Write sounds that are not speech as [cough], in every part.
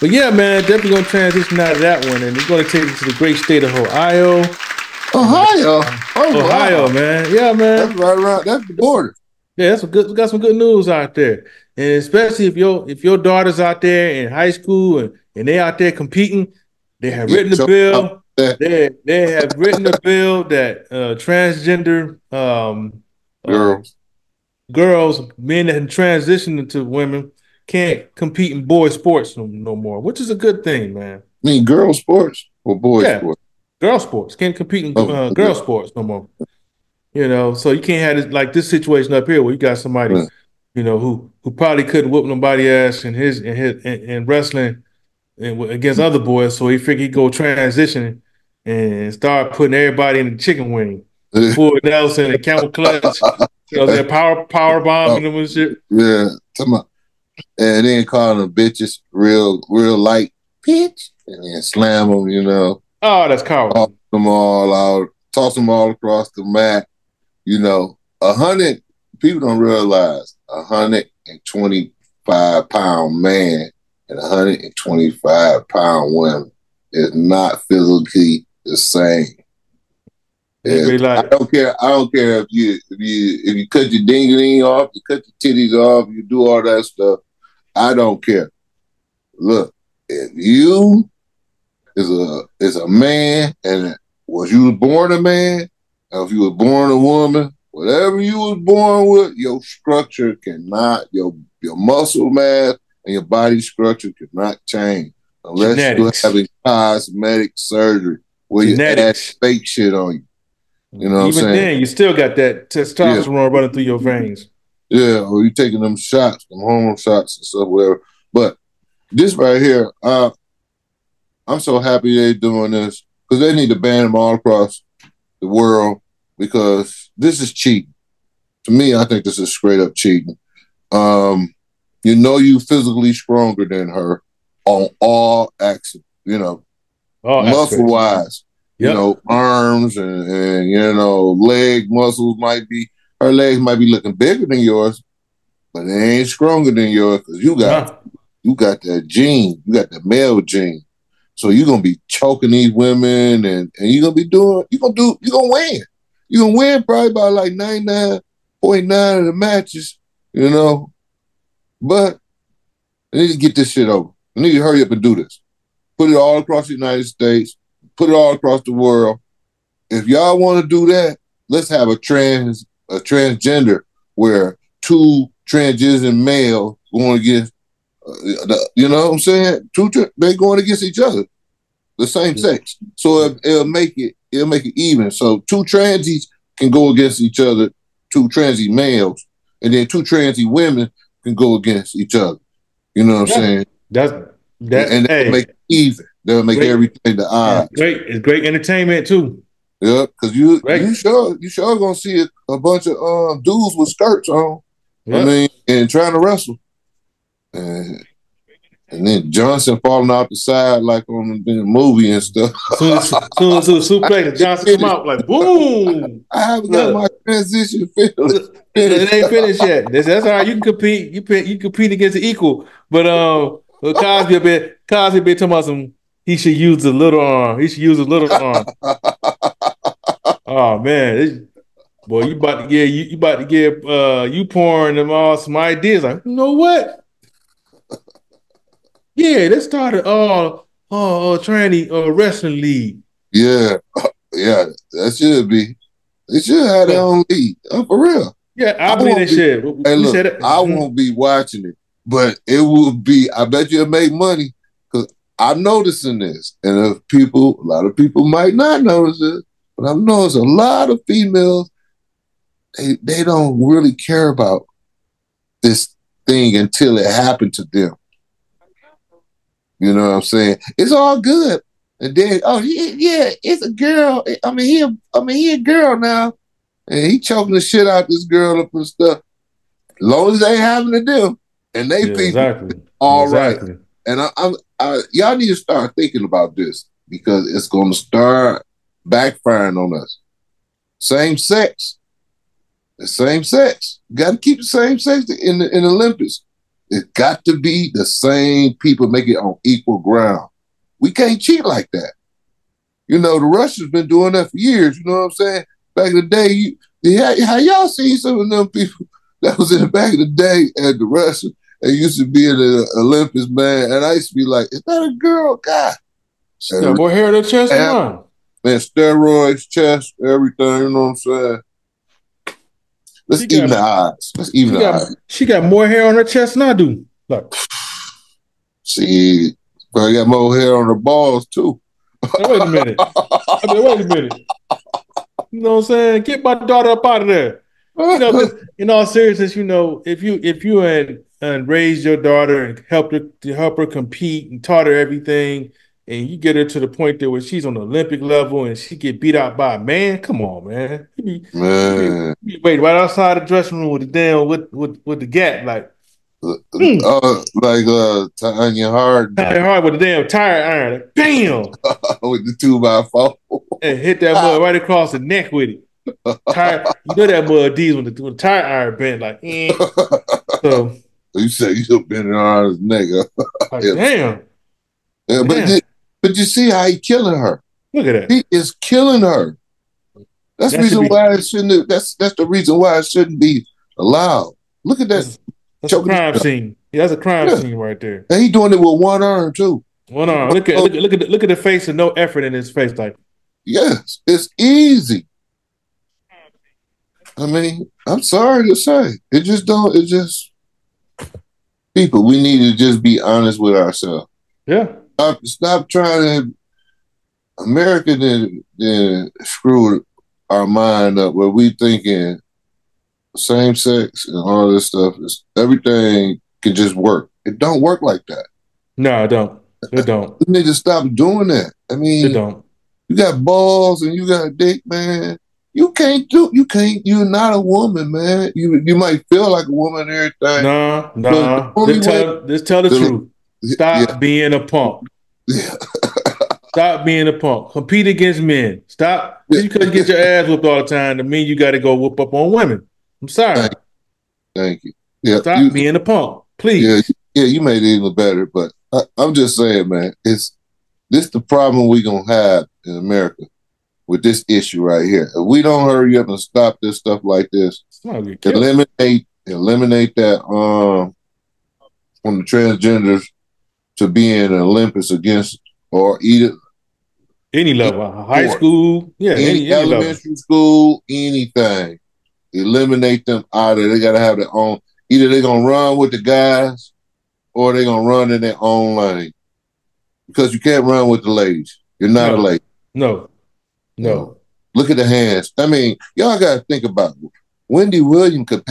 But yeah, man, definitely gonna transition out of that one, and we're gonna take it to the great state of Ohio. Ohio, oh, Ohio, wow. man. Yeah, man. That's right around. That's the border. Yeah, that's some good. We got some good news out there, and especially if your if your daughter's out there in high school and, and they out there competing, they have written the bill. They they have written a bill that uh, transgender um, uh, Girls. girls, men that have transitioned into women, can't compete in boy sports no, no more, which is a good thing, man. I mean, girl sports or boy Yeah. sports. Girl sports can't compete in Oh, uh, girl sports no more. You know, so you can't have this, like this situation up here where you got somebody, Right. you know, who who probably couldn't whoop nobody ass in his in his in, in wrestling and against other boys, so he figured he'd go transition and start putting everybody in the chicken wing, [laughs] Full Nelson and camel clutch, you know, that power power bombing them and shit. Yeah, come on. And then calling them bitches real, real light bitch, and then slam them. You know, Oh, that's coward. toss them all out, toss them all across the mat. You know, a hundred people don't realize a hundred and twenty-five pound man and a hundred and twenty-five pound woman is not physically the same. Yeah, I don't care. I don't care if you if you if you cut your ding ding off, you cut your titties off, you do all that stuff. I don't care. Look, if you is a is a man and was you born a man, or if you was born a woman, whatever you was born with, your structure cannot your your muscle mass and your body structure cannot change unless Genetics. you're having cosmetic surgery where you add fake shit on you. You know what I'm even then, you still got that testosterone running through your veins. Yeah, or you taking them shots, them hormone shots and stuff, whatever. But this right here, uh, I'm so happy they're doing this because they need to ban them all across the world because this is cheating. To me, I think this is straight up cheating. Um, you know, you physically stronger than her on all axes. You know, Oh, muscle wise. Yep. You know, arms and, and you know, leg muscles might be her legs might be looking bigger than yours, but they ain't stronger than yours because you got Huh. you got that gene, you got the male gene. So you're gonna be choking these women and, and you're gonna be doing you're gonna do you're gonna win. You're gonna win probably by like 99.9 of the matches, you know. But they need to get this shit over. They need to hurry up and do this. Put it all across the United States, put it all across the world. If y'all want to do that, let's have a trans a transgender where two transgender males going against uh, the, you know what I'm saying? Two tra- they going against each other, the same Yeah. sex. So it, it'll make it it'll make it even. So two transies can go against each other, two transy males, and then two transy women can go against each other. You know what I'm saying? That's that. and they'll hey, make it even. They'll make Great. everything the odd. it's great. It's great entertainment too. Yeah, because you Right. you sure you sure gonna see a, bunch of uh, dudes with skirts on. I mean, and trying to wrestle, and and then Johnson falling off the side like on the movie and stuff. soon as soon as suplex, Johnson come out like boom. [laughs] I haven't got my transition finished. it ain't finished yet. That's, that's all right. You can compete. You can, you compete against the equal. But um, Cosby a bit. Cosby been talking about some. He should use the little arm. He should use the little arm. [laughs] oh man, this, boy, you about to get you, you about to get uh you pouring them all some ideas. Like you know what? Yeah, they started all uh uh, uh tranny uh wrestling league. Yeah, [laughs] yeah, that should be. They should have their own league. Oh, for real. Yeah, I, I believe won't be- shit. Hey, look, said it. I Mhm. won't be watching it, but it will be. I bet you'll make money because I'm noticing this, and if people, a lot of people might not notice it, but I've noticed a lot of females. They they don't really care about this thing until it happened to them. You know what I'm saying? It's all good, and then oh yeah, yeah, it's a girl. I mean he, a, I mean he a girl now, and he choking the shit out this girl up and stuff. As long as they having to do, and they Yeah, people exactly. all right. exactly. And I, I, I, y'all need to start thinking about this because it's going to start backfiring on us. Same sex, the same sex. Got to keep the same sex in the in the Olympics. It's got to be the same people make it on equal ground. We can't cheat like that. You know, the Russians been doing that for years. You know what I'm saying? Back in the day, you, yeah, how y'all seen some of them people [laughs] that was in the back of the day at the Russians and used to be in the Olympics, man. And I used to be like, is that a girl? God. She got more hair in her chest mine. Man, steroids, chest, everything, you know what I'm saying? Let's She even got- the odds. Let's even She the got, odds. she got more hair on her chest than I do. Look, See, probably got more hair on her balls too. now wait a minute. [laughs] I mean, wait a minute. You know what I'm saying? Get my daughter up out of there. You know, in all seriousness, you know, if you if you and and raised your daughter and helped her to help her compete and taught her everything, and you get her to the point that where she's on the Olympic level and she get beat out by a man, come on, man. You be, man, you be wait right outside the dressing room with the damn with with with the gap like Mm. uh, like uh, Tonya Hard tired hard with the damn tire iron, like, bam, [laughs] with the two by four. and hit that mud right across the neck with it. Tire, you know that mud D's when the, when the tire iron bent like, eh. [laughs] so you said you should been on his neck. like, [laughs] Yeah. damn, Yeah, but the- but you see how he killing her. look at that. He is killing her. That's the That should reason be- why it shouldn't. That's that's the reason why it shouldn't be allowed. Look at that. That's, that's a crime scene. Yeah, that's a crime Yeah. scene right there. And he doing it with one arm too. One arm. Look at look at look at the, look at the face and no effort in his face. Like Yes, it's easy. I mean, I'm sorry to say, it just don't. It just people. We need to just be honest with ourselves. yeah, Stop, stop trying to. America then then screwed our mind up where we thinking same sex and all this stuff is everything can just work. It don't work like that. no, it don't. It don't. We need to stop doing that. I It mean, don't. you got balls and you got a dick, man. You can't do. You can't. You're not a woman, man. You you might feel like a woman and everything. No. only Just tell, just tell the the- truth. Stop Yeah. being a punk. Yeah. [laughs] Stop being a punk. Compete against men. Stop. Yeah. You get your ass whooped all the time, to mean you got to go whoop up on women. I'm sorry. Thank Thank you. Yeah. Stop you- being a punk, please. Yeah, yeah, you made it even better. But I, I'm just saying, man, it's this the problem we gonna have in America with this issue right here. If we don't hurry up and stop this stuff like this, Somebody get killed. eliminate eliminate that um from the transgenders to be in the Olympics against or either Any level, high school, yeah, any, any, any level. elementary school, anything. Eliminate them out of. They gotta have their own either they're gonna run with the guys or they're gonna run in their own lane. Because you can't run with the ladies. You're not No. a lady. No, no. Look at the hands. I mean, y'all gotta think about it. Wendy Williams could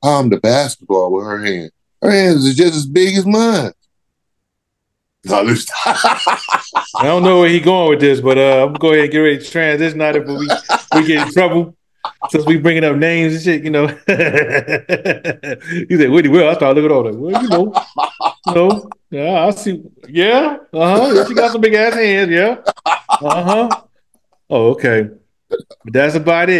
palm the basketball with her hand. Her hands is just as big as mine. No, listen. I don't know where he going with this, but uh, I'm gonna go ahead and get ready to transition out of but we we get in trouble since we bringing up names and shit. You know, [laughs] he said, "Whitney, well, I started looking over. Like, well, you know, you know, yeah, I see. Yeah, uh huh. She got some big ass hands. Yeah, uh huh. Oh, okay. But that's about it.